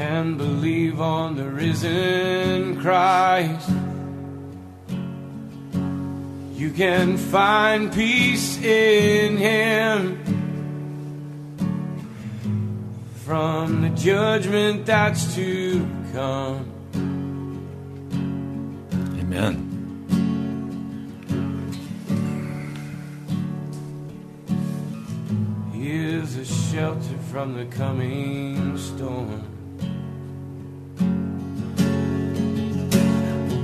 and believe on the risen Christ. You can find peace in Him from the judgment that's to come. Amen. He is a shelter from the coming storm.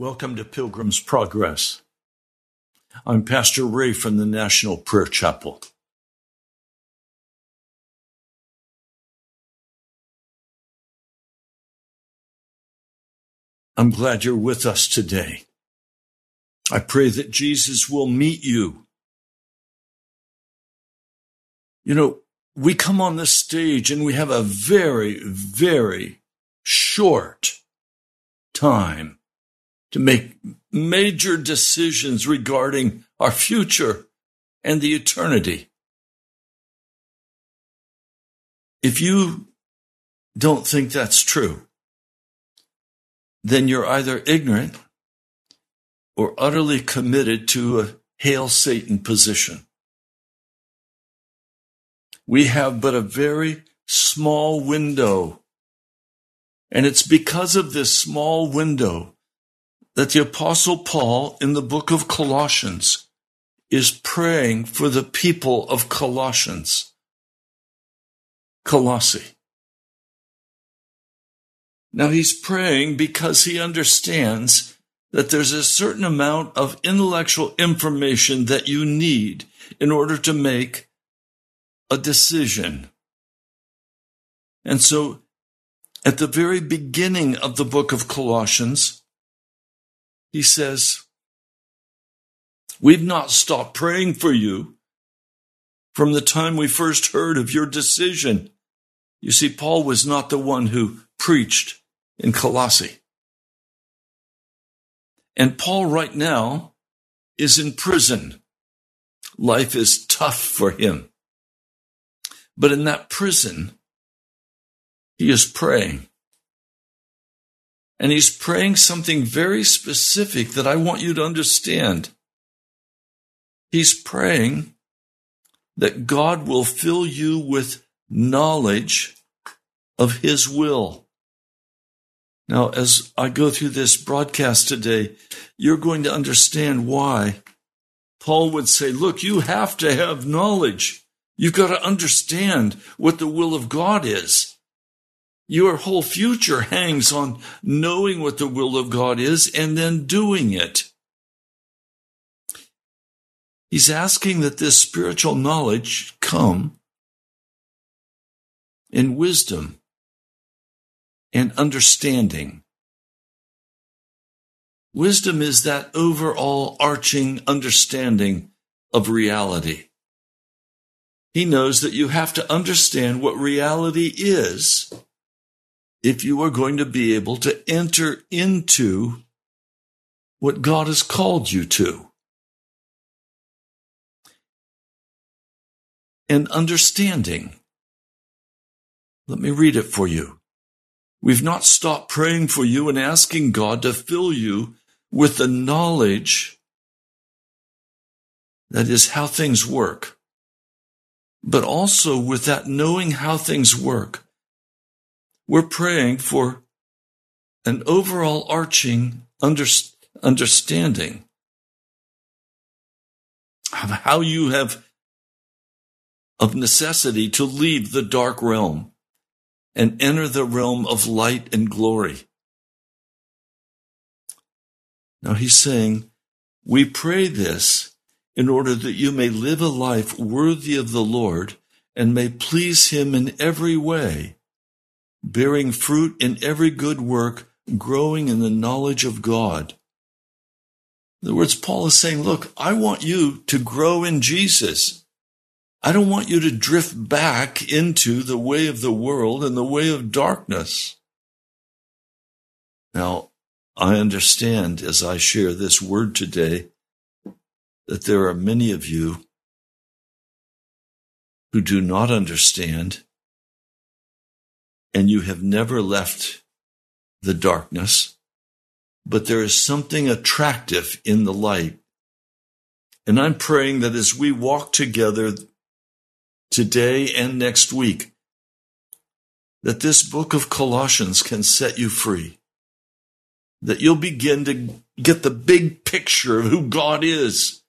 Welcome to Pilgrim's Progress. I'm Pastor Ray from the National Prayer Chapel. I'm glad you're with us today. I pray that Jesus will meet you. You know, we come on this stage and we have a very, very short time to make major decisions regarding our future and the eternity. If you don't think that's true, then you're either ignorant or utterly committed to a hail Satan position. We have but a very small window. And it's because of this small window that the apostle Paul in the book of Colossians is praying for the people of Colossians. Colossae. Now he's praying because he understands that there's a certain amount of intellectual information that you need in order to make a decision. And so at the very beginning of the book of Colossians, he says, We've not stopped praying for you from the time we first heard of your decision. You see, Paul was not the one who preached in Colossae. And Paul right now is in prison. Life is tough for him. But in that prison, he is praying. And he's praying something very specific that I want you to understand. He's praying that God will fill you with knowledge of his will. Now, as I go through this broadcast today, you're going to understand why Paul would say, look, you have to have knowledge. You've got to understand what the will of God is. Your whole future hangs on knowing what the will of God is and then doing it. He's asking that this spiritual knowledge come in wisdom and understanding. Wisdom is that overall arching understanding of reality. He knows that you have to understand what reality is if you are going to be able to enter into what God has called you to. And understanding. Let me read it for you. We've not stopped praying for you and asking God to fill you with the knowledge that is how things work, but also with that knowing how things work we're praying for an overall arching under, understanding of how you have of necessity to leave the dark realm and enter the realm of light and glory. Now he's saying, we pray this in order that you may live a life worthy of the Lord and may please him in every way bearing fruit in every good work, growing in the knowledge of God. In other words, Paul is saying, look, I want you to grow in Jesus. I don't want you to drift back into the way of the world and the way of darkness. Now, I understand as I share this word today that there are many of you who do not understand and you have never left the darkness, but there is something attractive in the light. And I'm praying that as we walk together today and next week, that this book of Colossians can set you free. That you'll begin to get the big picture of who God is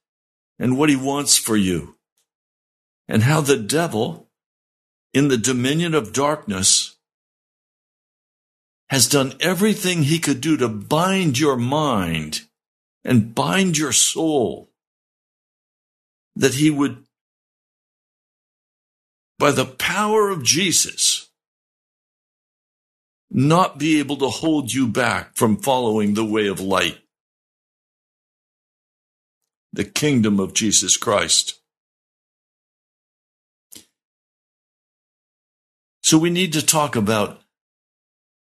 and what he wants for you. And how the devil in the dominion of darkness has done everything he could do to bind your mind and bind your soul, that he would, by the power of Jesus, not be able to hold you back from following the way of light, the kingdom of Jesus Christ. So we need to talk about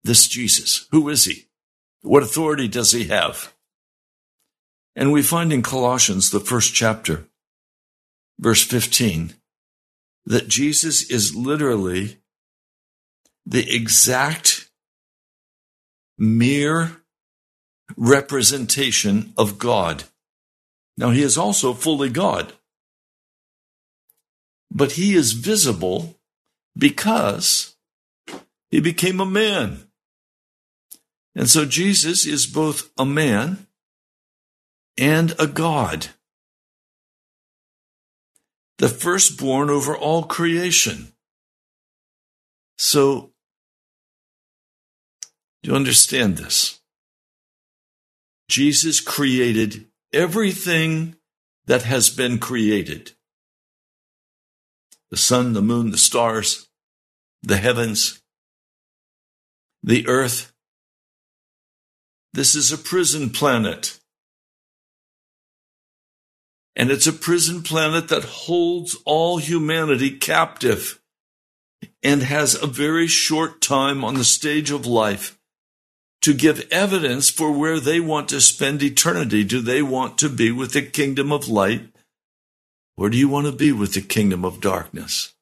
this Jesus. Who is he? What authority does he have? And we find in Colossians, the first chapter, verse 15, that Jesus is literally the exact mere representation of God. Now, he is also fully God, but he is visible because he became a man. And so Jesus is both a man and a God, the firstborn over all creation. So, do you understand this? Jesus created everything that has been created the sun, the moon, the stars, the heavens, the earth. This is a prison planet. And it's a prison planet that holds all humanity captive and has a very short time on the stage of life to give evidence for where they want to spend eternity. Do they want to be with the kingdom of light? Or do you want to be with the kingdom of darkness?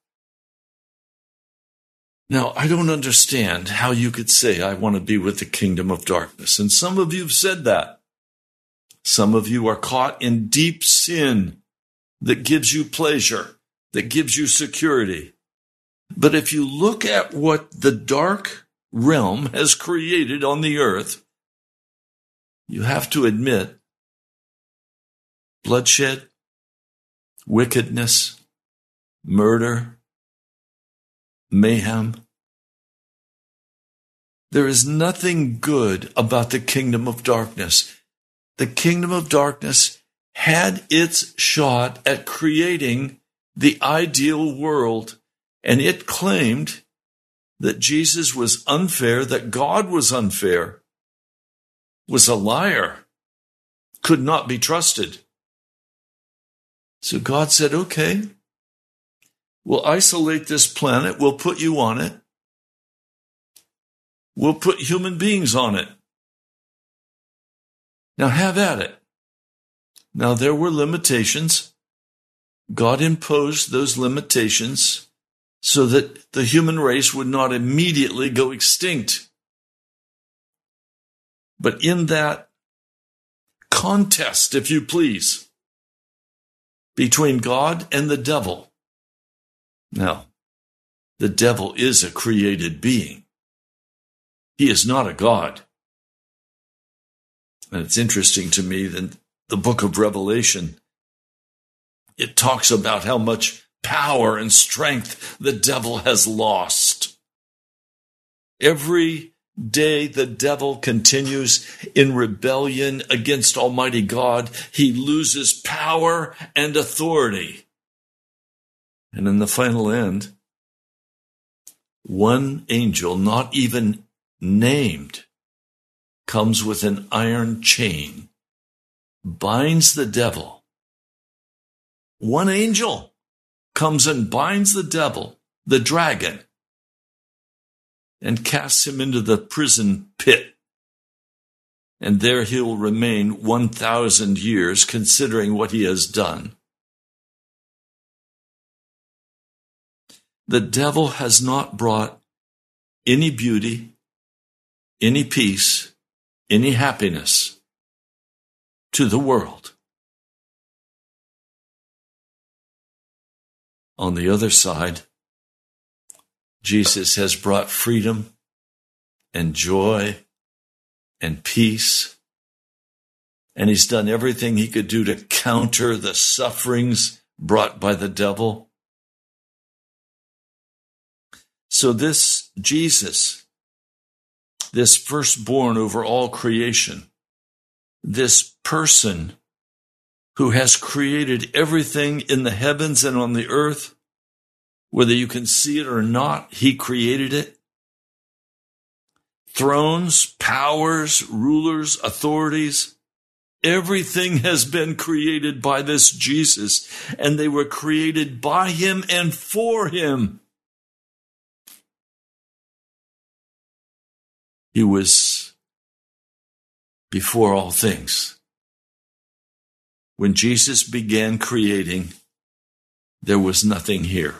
Now, I don't understand how you could say, I want to be with the kingdom of darkness. And some of you have said that. Some of you are caught in deep sin that gives you pleasure, that gives you security. But if you look at what the dark realm has created on the earth, you have to admit bloodshed, wickedness, murder, mayhem. There is nothing good about the kingdom of darkness. The kingdom of darkness had its shot at creating the ideal world, and it claimed that Jesus was unfair, that God was unfair, was a liar, could not be trusted. So God said, okay, We'll isolate this planet. We'll put you on it. We'll put human beings on it. Now have at it. Now there were limitations. God imposed those limitations so that the human race would not immediately go extinct. But in that contest, if you please, between God and the devil, now, the devil is a created being. He is not a God. And it's interesting to me that the book of Revelation, it talks about how much power and strength the devil has lost. Every day the devil continues in rebellion against Almighty God, he loses power and authority. And in the final end, one angel, not even named, comes with an iron chain, binds the devil. One angel comes and binds the devil, the dragon, and casts him into the prison pit. And there he'll remain 1,000 years, considering what he has done. The devil has not brought any beauty, any peace, any happiness to the world. On the other side, Jesus has brought freedom and joy and peace. And he's done everything he could do to counter the sufferings brought by the devil. So this Jesus, this firstborn over all creation, this person who has created everything in the heavens and on the earth, whether you can see it or not, he created it. Thrones, powers, rulers, authorities, everything has been created by this Jesus, and they were created by him and for him. He was before all things. When Jesus began creating, there was nothing here.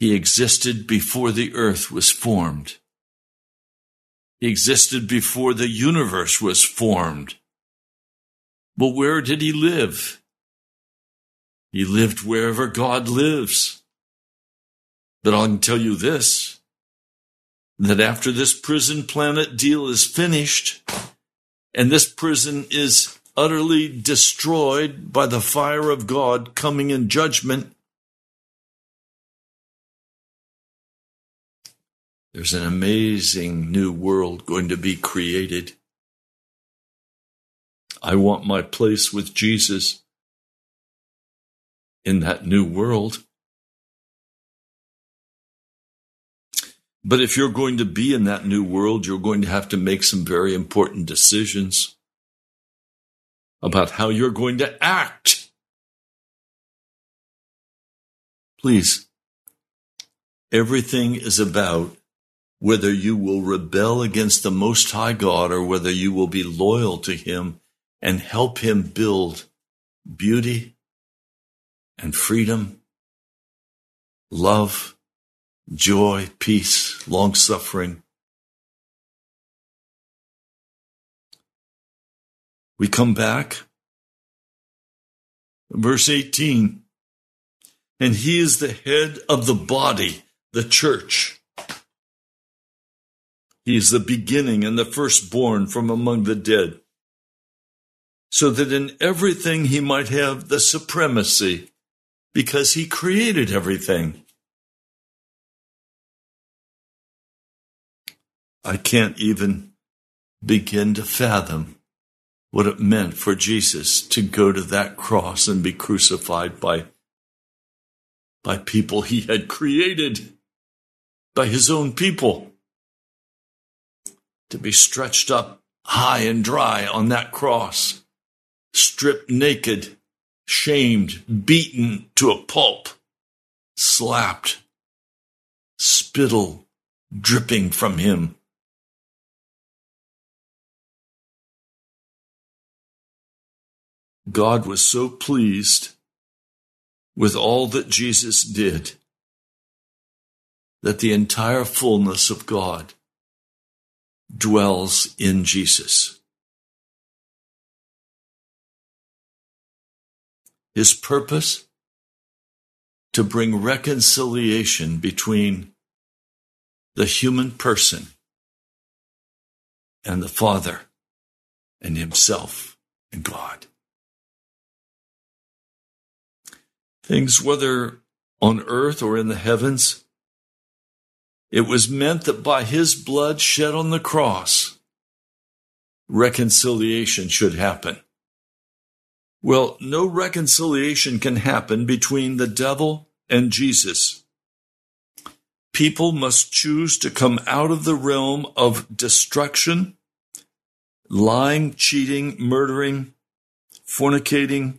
He existed before the earth was formed. He existed before the universe was formed. But where did he live? He lived wherever God lives. But I can tell you this that after this prison planet deal is finished, and this prison is utterly destroyed by the fire of God coming in judgment, there's an amazing new world going to be created. I want my place with Jesus in that new world. But if you're going to be in that new world, you're going to have to make some very important decisions about how you're going to act. Please, everything is about whether you will rebel against the Most High God or whether you will be loyal to Him and help Him build beauty and freedom, love, joy, peace, long suffering. We come back. Verse 18. And he is the head of the body, the church. He is the beginning and the firstborn from among the dead, so that in everything he might have the supremacy, because he created everything. I can't even begin to fathom what it meant for Jesus to go to that cross and be crucified by, by people he had created, by his own people, to be stretched up high and dry on that cross, stripped naked, shamed, beaten to a pulp, slapped, spittle dripping from him God was so pleased with all that Jesus did that the entire fullness of God dwells in Jesus. His purpose to bring reconciliation between the human person and the Father and himself and God. Things, whether on earth or in the heavens. It was meant that by his blood shed on the cross, reconciliation should happen. Well, no reconciliation can happen between the devil and Jesus. People must choose to come out of the realm of destruction, lying, cheating, murdering, fornicating,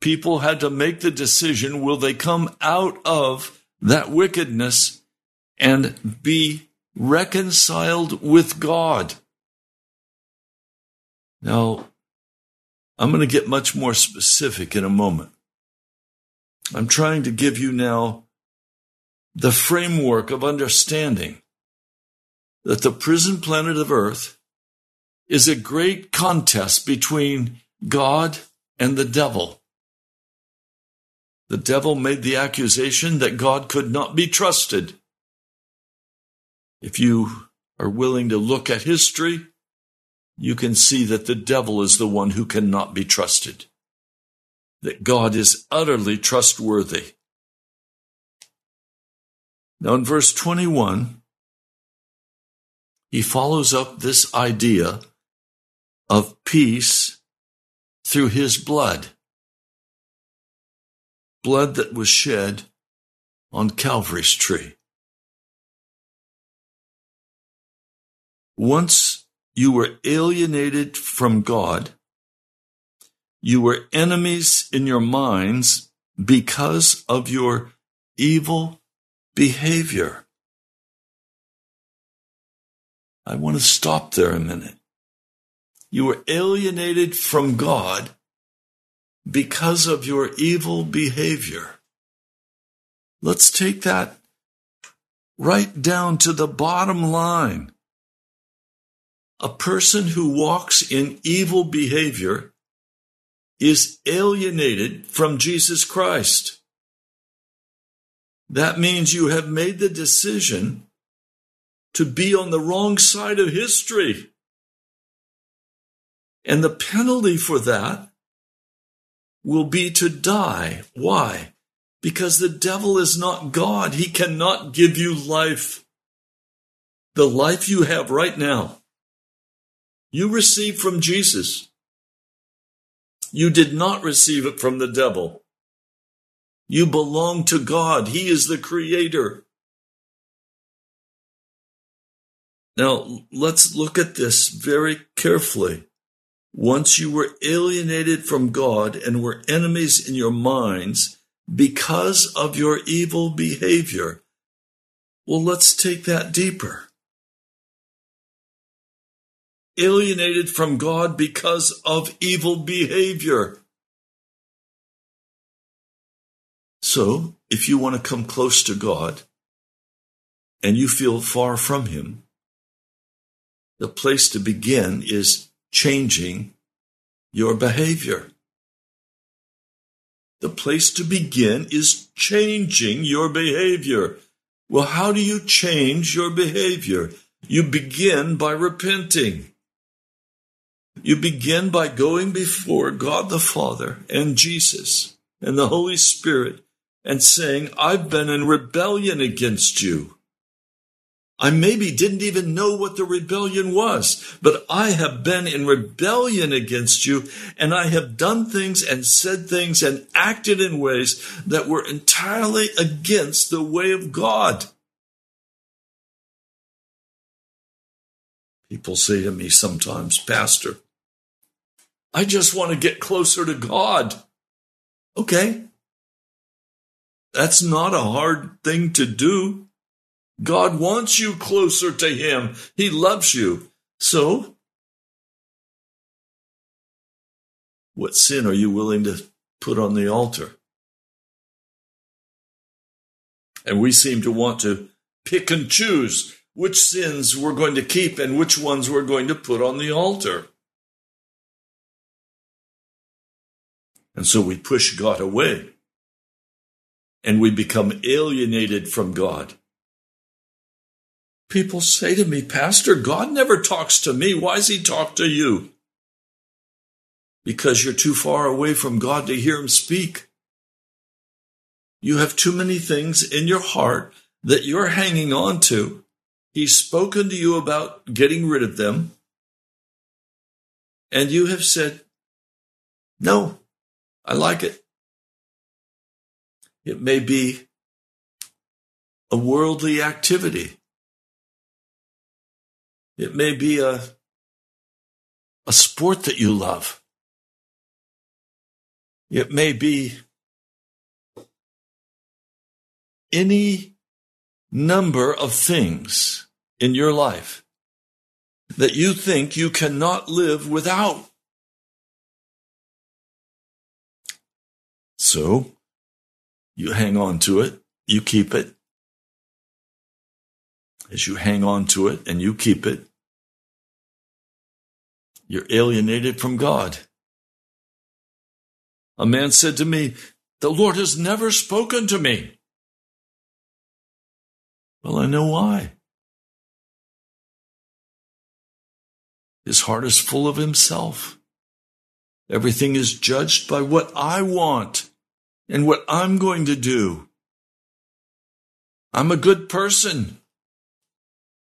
people had to make the decision will they come out of that wickedness and be reconciled with God? Now, I'm going to get much more specific in a moment. I'm trying to give you now the framework of understanding that the prison planet of Earth is a great contest between God and the devil. The devil made the accusation that God could not be trusted. If you are willing to look at history, you can see that the devil is the one who cannot be trusted, that God is utterly trustworthy. Now, in verse 21, he follows up this idea of peace through his blood. Blood that was shed on Calvary's tree. Once you were alienated from God, you were enemies in your minds because of your evil behavior. I want to stop there a minute. You were alienated from God because of your evil behavior. Let's take that right down to the bottom line. A person who walks in evil behavior is alienated from Jesus Christ. That means you have made the decision to be on the wrong side of history. And the penalty for that will be to die. Why? Because the devil is not God. He cannot give you life. The life you have right now, you received from Jesus. You did not receive it from the devil. You belong to God. He is the creator. Now, let's look at this very carefully. Once you were alienated from God and were enemies in your minds because of your evil behavior. Well, let's take that deeper. Alienated from God because of evil behavior. So, if you want to come close to God and you feel far from Him, the place to begin is changing your behavior. The place to begin is changing your behavior. Well, how do you change your behavior? You begin by repenting. You begin by going before God the Father and Jesus and the Holy Spirit and saying, I've been in rebellion against you. I maybe didn't even know what the rebellion was, but I have been in rebellion against you, and I have done things and said things and acted in ways that were entirely against the way of God. People say to me sometimes, Pastor, I just want to get closer to God. Okay. That's not a hard thing to do. God wants you closer to Him. He loves you. So, what sin are you willing to put on the altar? And we seem to want to pick and choose which sins we're going to keep and which ones we're going to put on the altar. And so we push God away and we become alienated from God. People say to me, Pastor, God never talks to me. Why does he talk to you? Because you're too far away from God to hear him speak. You have too many things in your heart that you're hanging on to. He's spoken to you about getting rid of them. And you have said, No, I like it. It may be a worldly activity. It may be a, a sport that you love. It may be any number of things in your life that you think you cannot live without. So you hang on to it, you keep it. As you hang on to it and you keep it, you're alienated from God. A man said to me, The Lord has never spoken to me. Well, I know why. His heart is full of himself. Everything is judged by what I want and what I'm going to do. I'm a good person.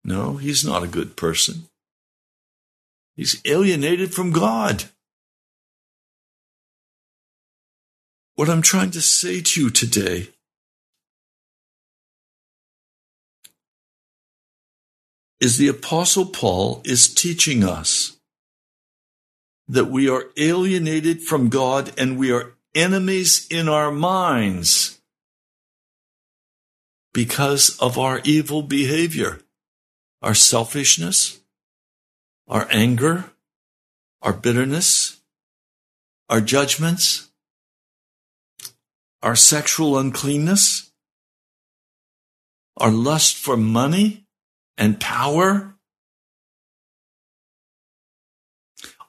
No, he's not a good person. He's alienated from God. What I'm trying to say to you today is the Apostle Paul is teaching us that we are alienated from God and we are enemies in our minds because of our evil behavior, our selfishness, our anger, our bitterness, our judgments, our sexual uncleanness, our lust for money and power,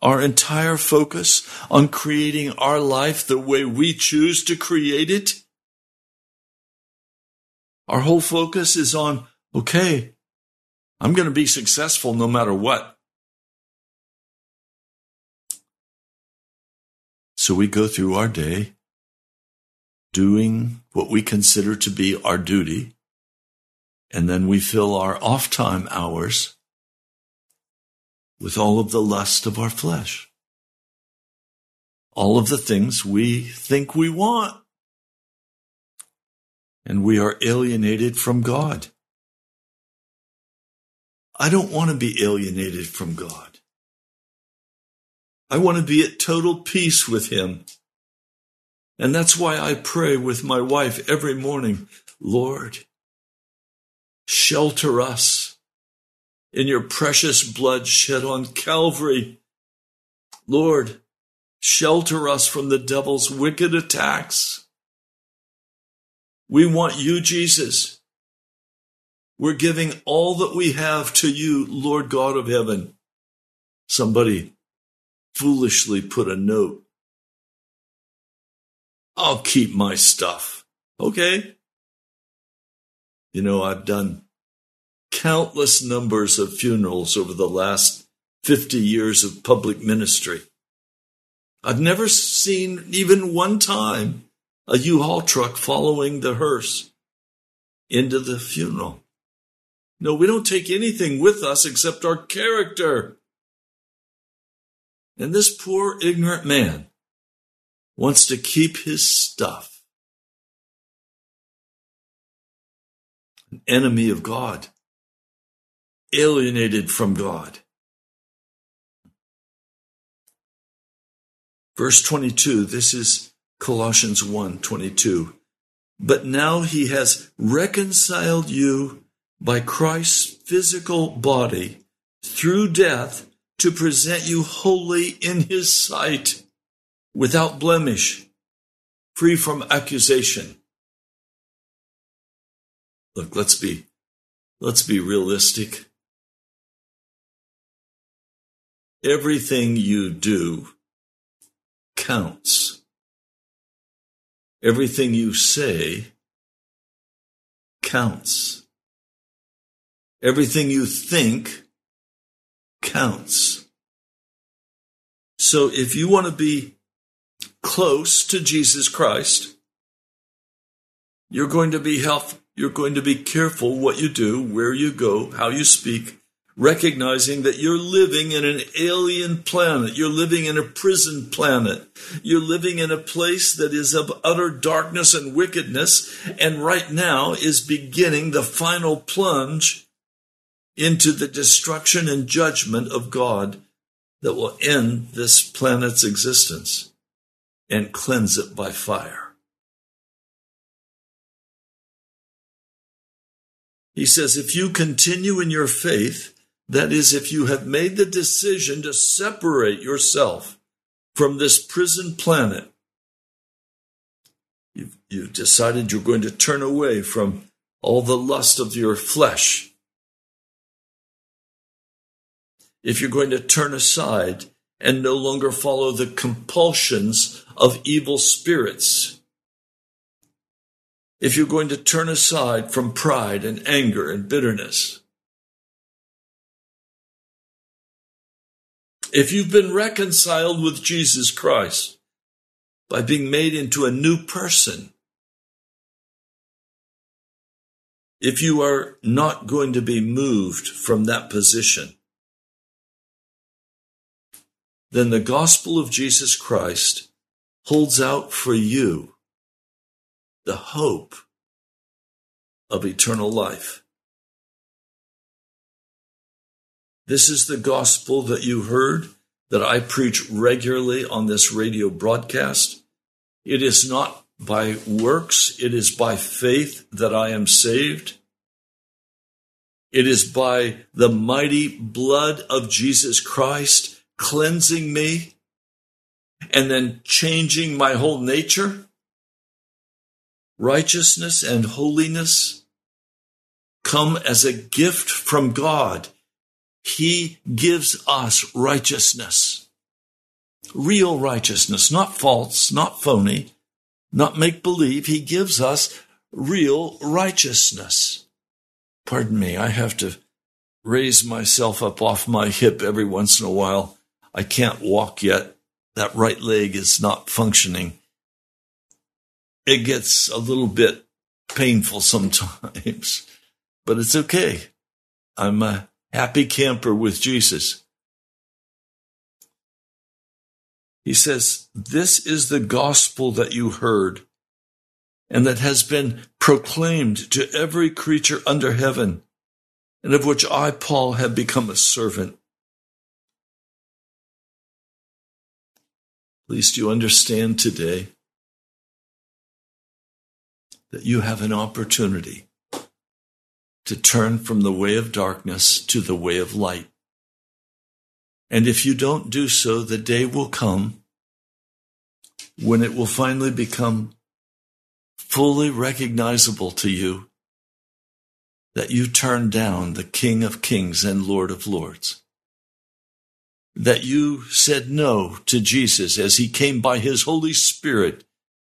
our entire focus on creating our life the way we choose to create it. Our whole focus is on, okay, I'm going to be successful no matter what. So we go through our day doing what we consider to be our duty, and then we fill our off time hours with all of the lust of our flesh, all of the things we think we want. And we are alienated from God. I don't want to be alienated from God. I want to be at total peace with Him. And that's why I pray with my wife every morning, Lord, shelter us in your precious blood shed on Calvary. Lord, shelter us from the devil's wicked attacks. We want you, Jesus. We're giving all that we have to you, Lord God of heaven. Somebody foolishly put a note. I'll keep my stuff. Okay. You know, I've done countless numbers of funerals over the last 50 years of public ministry. I've never seen even one time a U-Haul truck following the hearse into the funeral. No, we don't take anything with us except our character. And this poor ignorant man wants to keep his stuff. An enemy of God alienated from God. Verse 22, this is Colossians 1 22. But now he has reconciled you by Christ's physical body through death to present you holy in his sight, without blemish, free from accusation. Look, let's be, let's be realistic. Everything you do counts. Everything you say counts. Everything you think counts. So if you want to be close to Jesus Christ, you're going to be health, you're going to be careful what you do, where you go, how you speak, recognizing that you're living in an alien planet. You're living in a prison planet. You're living in a place that is of utter darkness and wickedness, and right now is beginning the final plunge into the destruction and judgment of God that will end this planet's existence and cleanse it by fire. He says, if you continue in your faith, that is, if you have made the decision to separate yourself from this prison planet, you've, you've decided you're going to turn away from all the lust of your flesh. If you're going to turn aside and no longer follow the compulsions of evil spirits, if you're going to turn aside from pride and anger and bitterness, If you've been reconciled with Jesus Christ by being made into a new person, if you are not going to be moved from that position, then the gospel of Jesus Christ holds out for you the hope of eternal life. This is the gospel that you heard that I preach regularly on this radio broadcast. It is not by works, it is by faith that I am saved. It is by the mighty blood of Jesus Christ cleansing me and then changing my whole nature. Righteousness and holiness come as a gift from God. He gives us righteousness. Real righteousness, not false, not phony, not make believe. He gives us real righteousness. Pardon me, I have to raise myself up off my hip every once in a while. I can't walk yet. That right leg is not functioning. It gets a little bit painful sometimes, but it's okay. I'm a happy camper with Jesus. He says, This is the gospel that you heard and that has been proclaimed to every creature under heaven, and of which I, Paul, have become a servant. Please do you understand today that you have an opportunity to turn from the way of darkness to the way of light. And if you don't do so, the day will come when it will finally become fully recognizable to you that you turned down the King of Kings and Lord of Lords. That you said no to Jesus as he came by his Holy Spirit,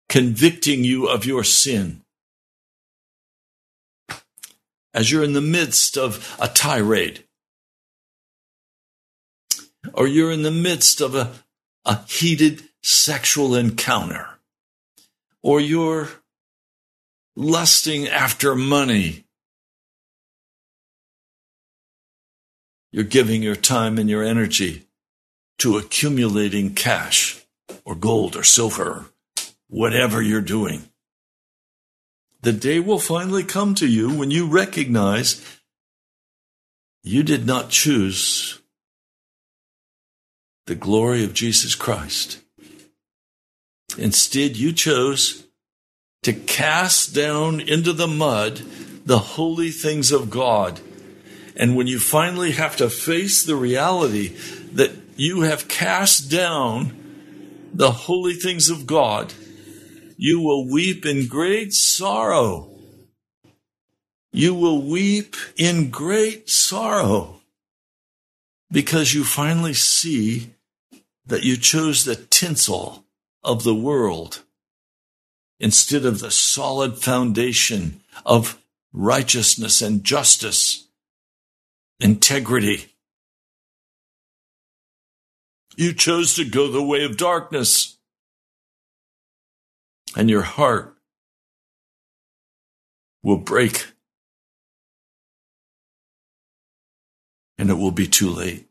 convicting you of your sin. As you're in the midst of a tirade, or you're in the midst of a, a heated sexual encounter, or you're lusting after money. You're giving your time and your energy to accumulating cash or gold or silver, whatever you're doing. The day will finally come to you when you recognize you did not choose the glory of Jesus Christ. Instead, you chose to cast down into the mud the holy things of God. And when you finally have to face the reality that you have cast down the holy things of God, you will weep in great sorrow. You will weep in great sorrow because you finally see that you chose the tinsel of the world instead of the solid foundation of righteousness and justice, integrity. You chose to go the way of darkness, and your heart will break, and it will be too late.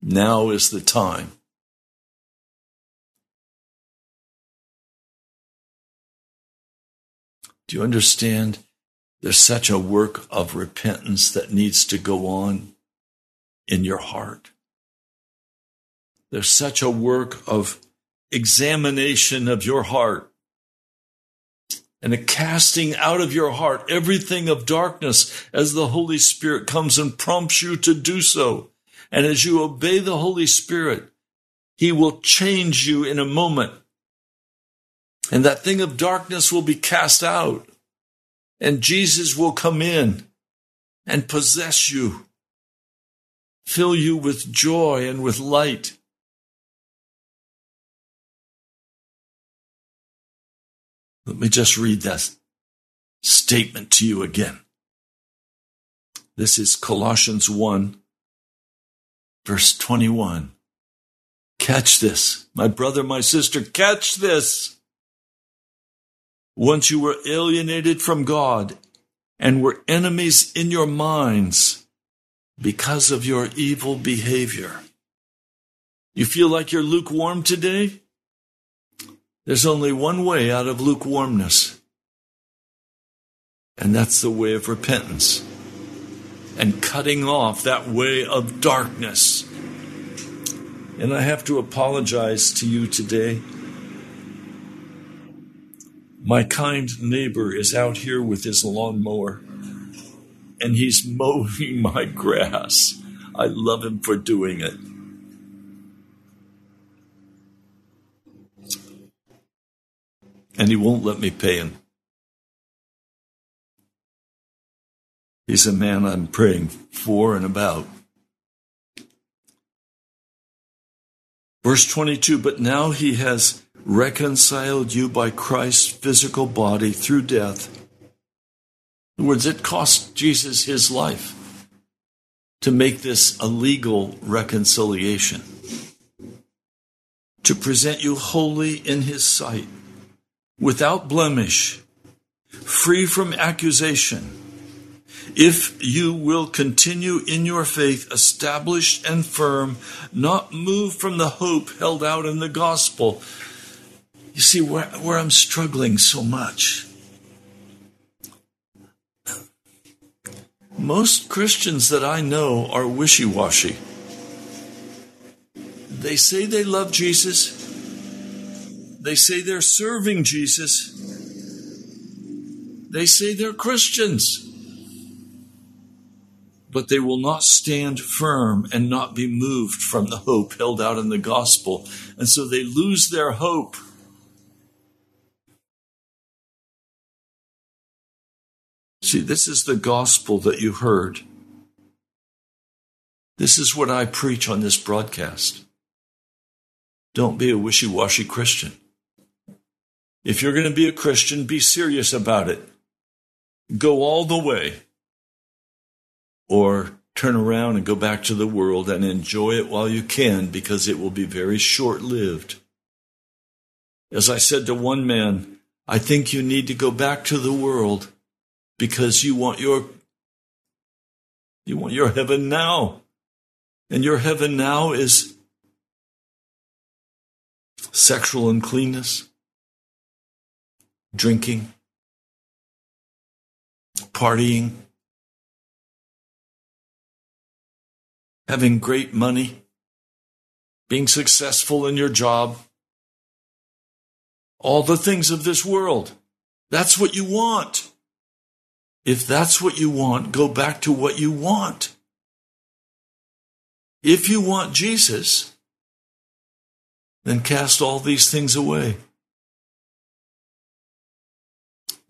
Now is the time Do you understand? There's such a work of repentance that needs to go on in your heart. There's such a work of examination of your heart and a casting out of your heart everything of darkness as the Holy Spirit comes and prompts you to do so. And as you obey the Holy Spirit, He will change you in a moment and that thing of darkness will be cast out. And Jesus will come in and possess you, fill you with joy and with light. Let me just read that statement to you again. This is Colossians 1, verse 21. Catch this. My brother, my sister, catch this. Once you were alienated from God and were enemies in your minds because of your evil behavior. You feel like you're lukewarm today? There's only one way out of lukewarmness, and that's the way of repentance and cutting off that way of darkness. And I have to apologize to you today. My kind neighbor is out here with his lawnmower and he's mowing my grass. I love him for doing it. And he won't let me pay him. He's a man I'm praying for and about. Verse 22 But now he has reconciled you by Christ's physical body through death. In other words, it cost Jesus his life to make this a legal reconciliation, to present you holy in his sight, without blemish, free from accusation if you will continue in your faith, established and firm, not moved from the hope held out in the gospel. You see where, where I'm struggling so much. Most Christians that I know are wishy washy. They say they love Jesus. They say they're serving Jesus. They say they're Christians but they will not stand firm and not be moved from the hope held out in the gospel. And so they lose their hope. See, this is the gospel that you heard. This is what I preach on this broadcast. Don't be a wishy washy Christian. If you're going to be a Christian, be serious about it. Go all the way or turn around and go back to the world and enjoy it while you can because it will be very short lived. As I said to one man, I think you need to go back to the world because you want your you want your heaven now. And your heaven now is sexual uncleanness, drinking, partying, having great money, being successful in your job, all the things of this world. That's what you want. If that's what you want, go back to what you want. If you want Jesus, then cast all these things away.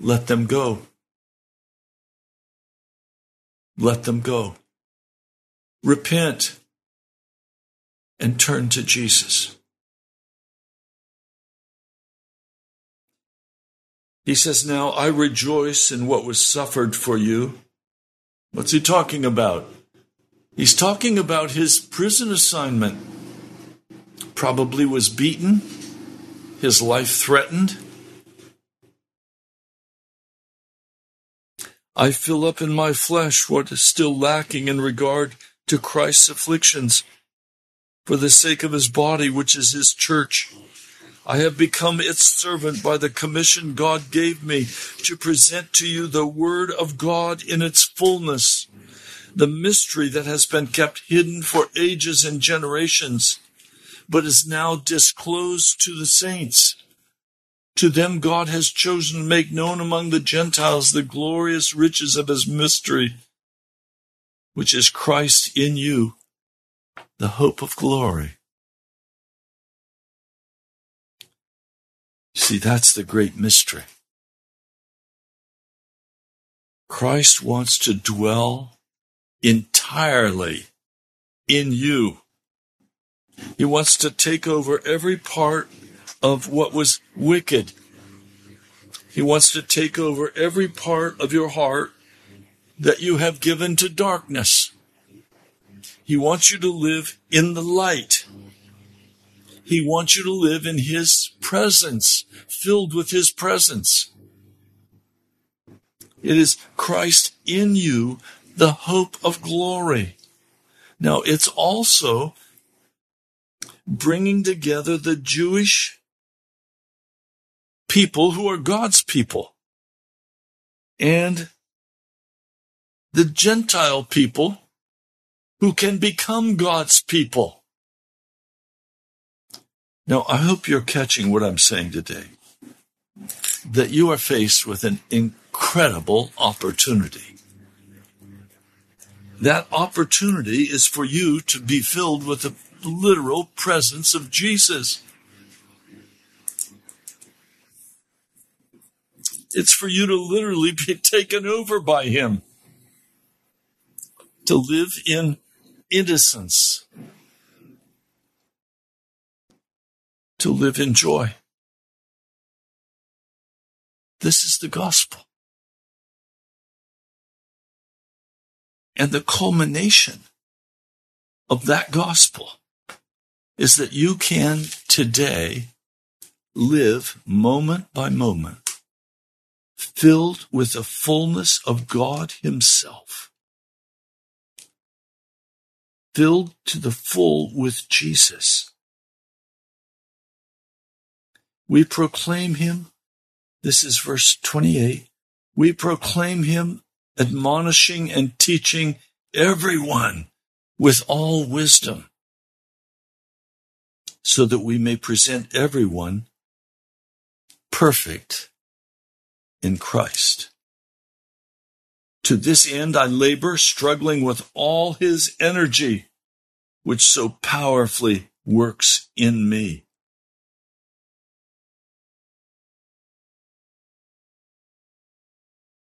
Let them go. Let them go repent, and turn to Jesus. He says, Now I rejoice in what was suffered for you. What's he talking about? He's talking about his prison assignment. Probably was beaten, his life threatened. I fill up in my flesh what is still lacking in regard to Christ's afflictions for the sake of his body, which is his church. I have become its servant by the commission God gave me to present to you the word of God in its fullness, the mystery that has been kept hidden for ages and generations, but is now disclosed to the saints. To them God has chosen to make known among the Gentiles the glorious riches of his mystery which is Christ in you, the hope of glory. See, that's the great mystery. Christ wants to dwell entirely in you. He wants to take over every part of what was wicked. He wants to take over every part of your heart that you have given to darkness. He wants you to live in the light. He wants you to live in His presence, filled with His presence. It is Christ in you, the hope of glory. Now, it's also bringing together the Jewish people who are God's people and the Gentile people who can become God's people. Now, I hope you're catching what I'm saying today. That you are faced with an incredible opportunity. That opportunity is for you to be filled with the literal presence of Jesus. It's for you to literally be taken over by Him. To live in innocence. To live in joy. This is the gospel. And the culmination of that gospel is that you can today live moment by moment filled with the fullness of God Himself, filled to the full with Jesus. We proclaim Him, this is verse 28, we proclaim Him admonishing and teaching everyone with all wisdom so that we may present everyone perfect in Christ. To this end I labor, struggling with all his energy, which so powerfully works in me.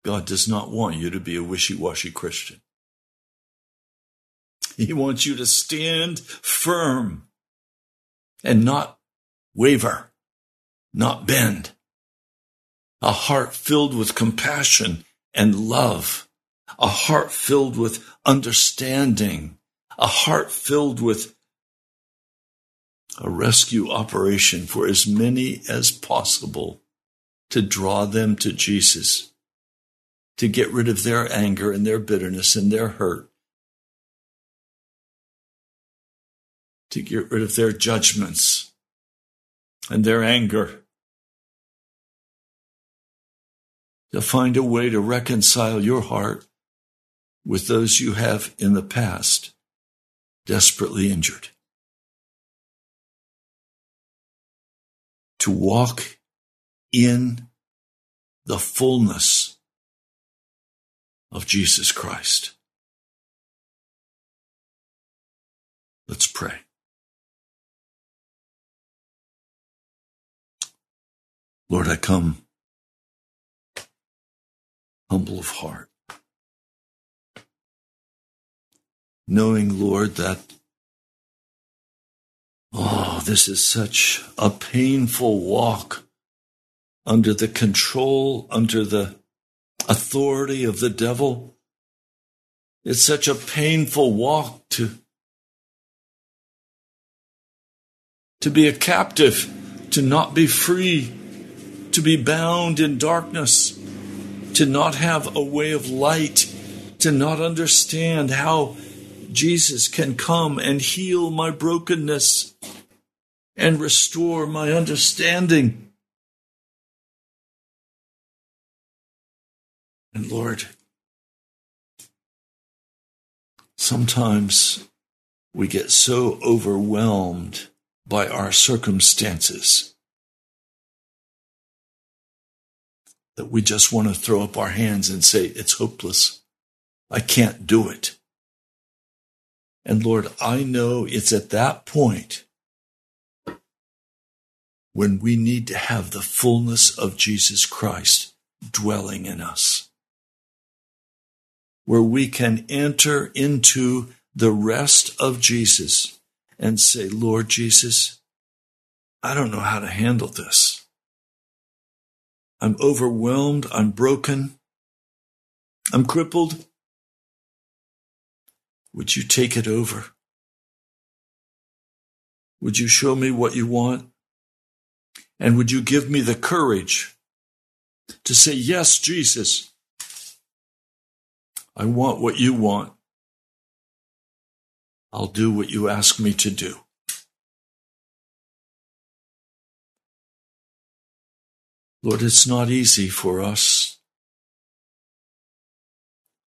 God does not want you to be a wishy-washy Christian. He wants you to stand firm and not waver, not bend. A heart filled with compassion and love. A heart filled with understanding. A heart filled with a rescue operation for as many as possible to draw them to Jesus, to get rid of their anger and their bitterness and their hurt, to get rid of their judgments and their anger, to find a way to reconcile your heart with those you have in the past desperately injured. To walk in the fullness of Jesus Christ. Let's pray. Lord, I come humble of heart, knowing, Lord, that, oh, this is such a painful walk under the control, under the authority of the devil. It's such a painful walk to, to be a captive, to not be free to be bound in darkness, to not have a way of light, to not understand how Jesus can come and heal my brokenness and restore my understanding. And Lord, sometimes we get so overwhelmed by our circumstances that we just want to throw up our hands and say, it's hopeless. I can't do it. And Lord, I know it's at that point when we need to have the fullness of Jesus Christ dwelling in us, where we can enter into the rest of Jesus and say, Lord Jesus, I don't know how to handle this. I'm overwhelmed. I'm broken. I'm crippled. Would you take it over? Would you show me what you want? And would you give me the courage to say, Yes, Jesus, I want what you want. I'll do what you ask me to do. Lord, it's not easy for us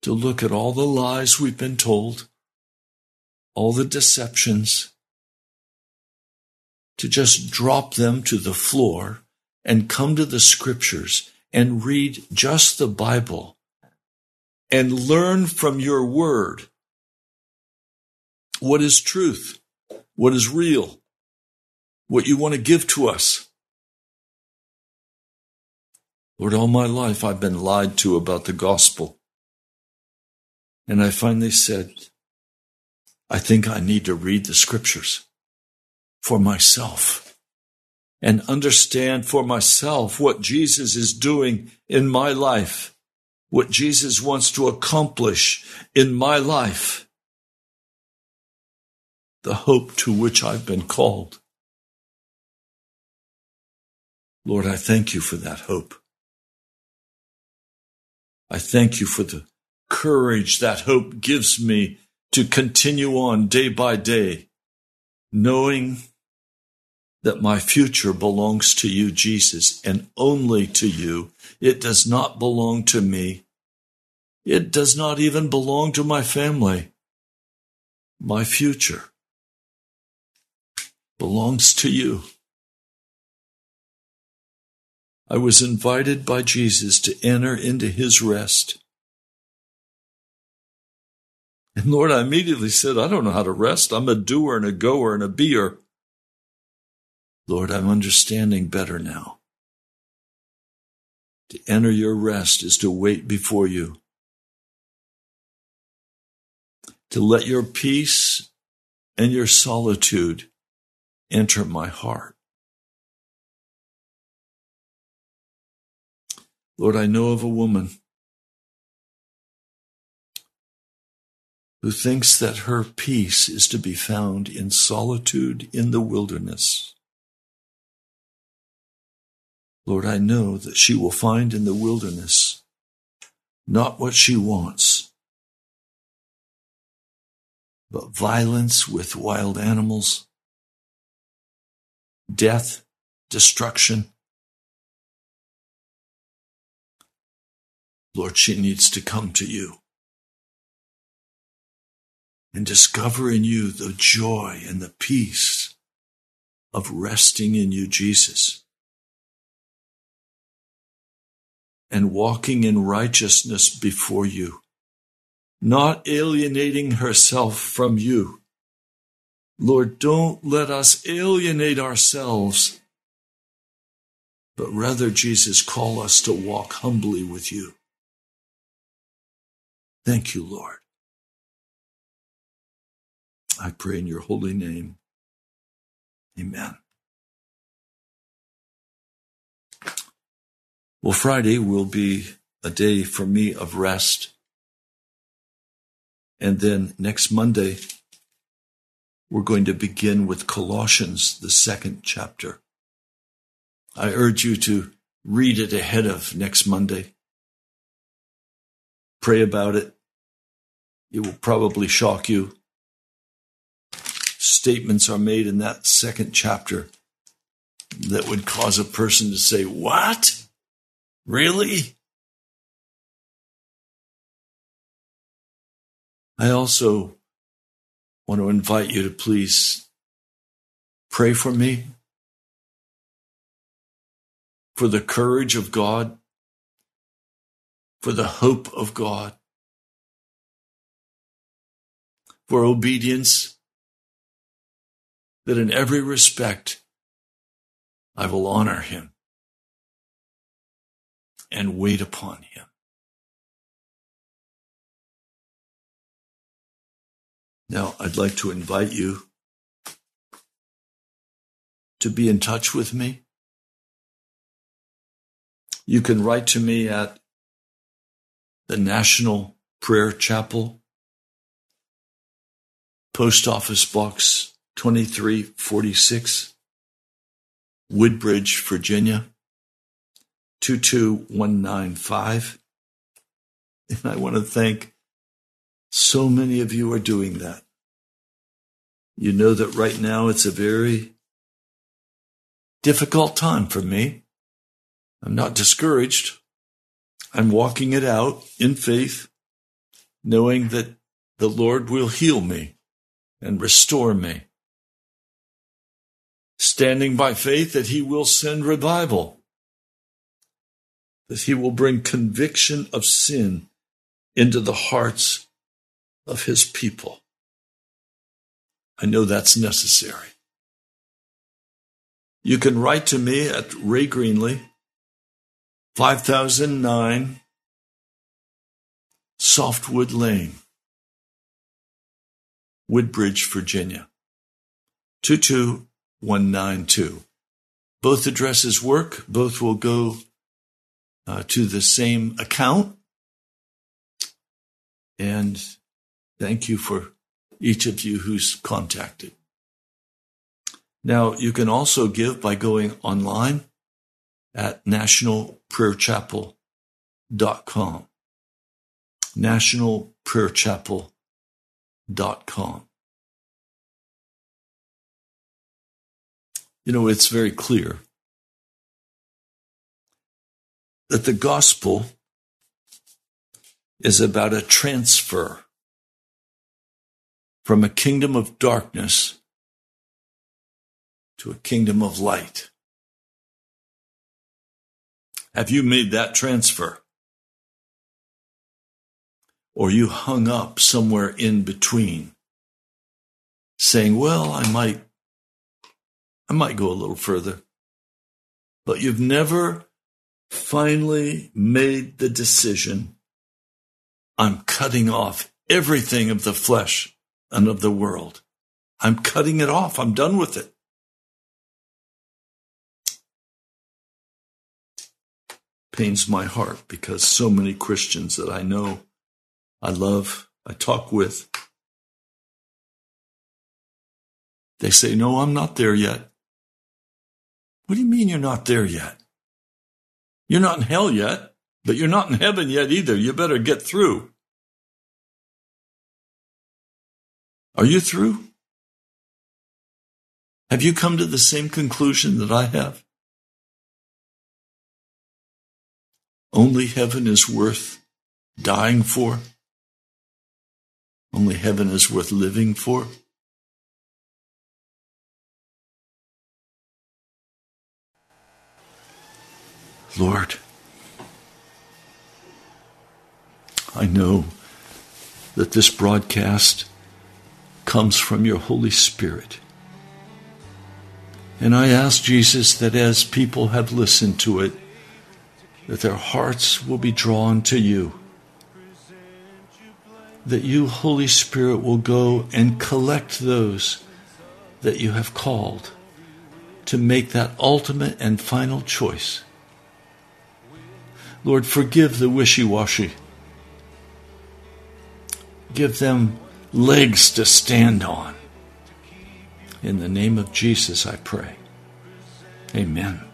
to look at all the lies we've been told, all the deceptions, to just drop them to the floor and come to the scriptures and read just the Bible and learn from your word what is truth, what is real, what you want to give to us. Lord, all my life I've been lied to about the gospel. And I finally said, I think I need to read the scriptures for myself and understand for myself what Jesus is doing in my life, what Jesus wants to accomplish in my life, the hope to which I've been called. Lord, I thank you for that hope. I thank you for the courage that hope gives me to continue on day by day, knowing that my future belongs to you, Jesus, and only to you. It does not belong to me. It does not even belong to my family. My future belongs to you. I was invited by Jesus to enter into his rest. And Lord, I immediately said, I don't know how to rest. I'm a doer and a goer and a beer. Lord, I'm understanding better now. To enter your rest is to wait before you. To let your peace and your solitude enter my heart. Lord, I know of a woman who thinks that her peace is to be found in solitude in the wilderness. Lord, I know that she will find in the wilderness not what she wants, but violence with wild animals, death, destruction, Lord, she needs to come to you and discover in you the joy and the peace of resting in you, Jesus, and walking in righteousness before you, not alienating herself from you. Lord, don't let us alienate ourselves, but rather, Jesus, call us to walk humbly with you. Thank you, Lord. I pray in your holy name. Amen. Well, Friday will be a day for me of rest. And then next Monday, we're going to begin with Colossians, the second chapter. I urge you to read it ahead of next Monday. Pray about it. It will probably shock you. Statements are made in that second chapter that would cause a person to say, What? Really? I also want to invite you to please pray for me, for the courage of God for the hope of God, for obedience, that in every respect I will honor him and wait upon him. Now, I'd like to invite you to be in touch with me. You can write to me at the National Prayer Chapel, Post Office Box 2346, Woodbridge, Virginia 22195. And I want to thank So many of you are doing that. You know that right now it's a very difficult time for me. I'm not discouraged. I'm walking it out in faith, knowing that the Lord will heal me and restore me. Standing by faith that He will send revival, that He will bring conviction of sin into the hearts of His people. I know that's necessary. You can write to me at Ray Greenley, 5009 Softwood Lane, Woodbridge, Virginia, 22192. Both addresses work. Both will go uh, to the same account. And thank you for each of you who's contacted. Now, you can also give by going online at nationalprayerchapel.com. nationalprayerchapel.com. Nationalprayerchapel.com. You know, it's very clear that the gospel is about a transfer from a kingdom of darkness to a kingdom of light. Have you made that transfer? Or you hung up somewhere in between, saying, well, I might, I might go a little further. But you've never finally made the decision I'm cutting off everything of the flesh and of the world. I'm cutting it off. I'm done with it. Pains my heart because so many Christians that I know, I love, I talk with, they say, No, I'm not there yet. What do you mean you're not there yet? You're not in hell yet, but you're not in heaven yet either. You better get through. Are you through? Have you come to the same conclusion that I have? Only heaven is worth dying for. Only heaven is worth living for. Lord, I know that this broadcast comes from your Holy Spirit. And I ask Jesus that as people have listened to it, that their hearts will be drawn to you. That you, Holy Spirit, will go and collect those that you have called to make that ultimate and final choice. Lord, forgive the wishy washy. Give them legs to stand on. In the name of Jesus, I pray. Amen.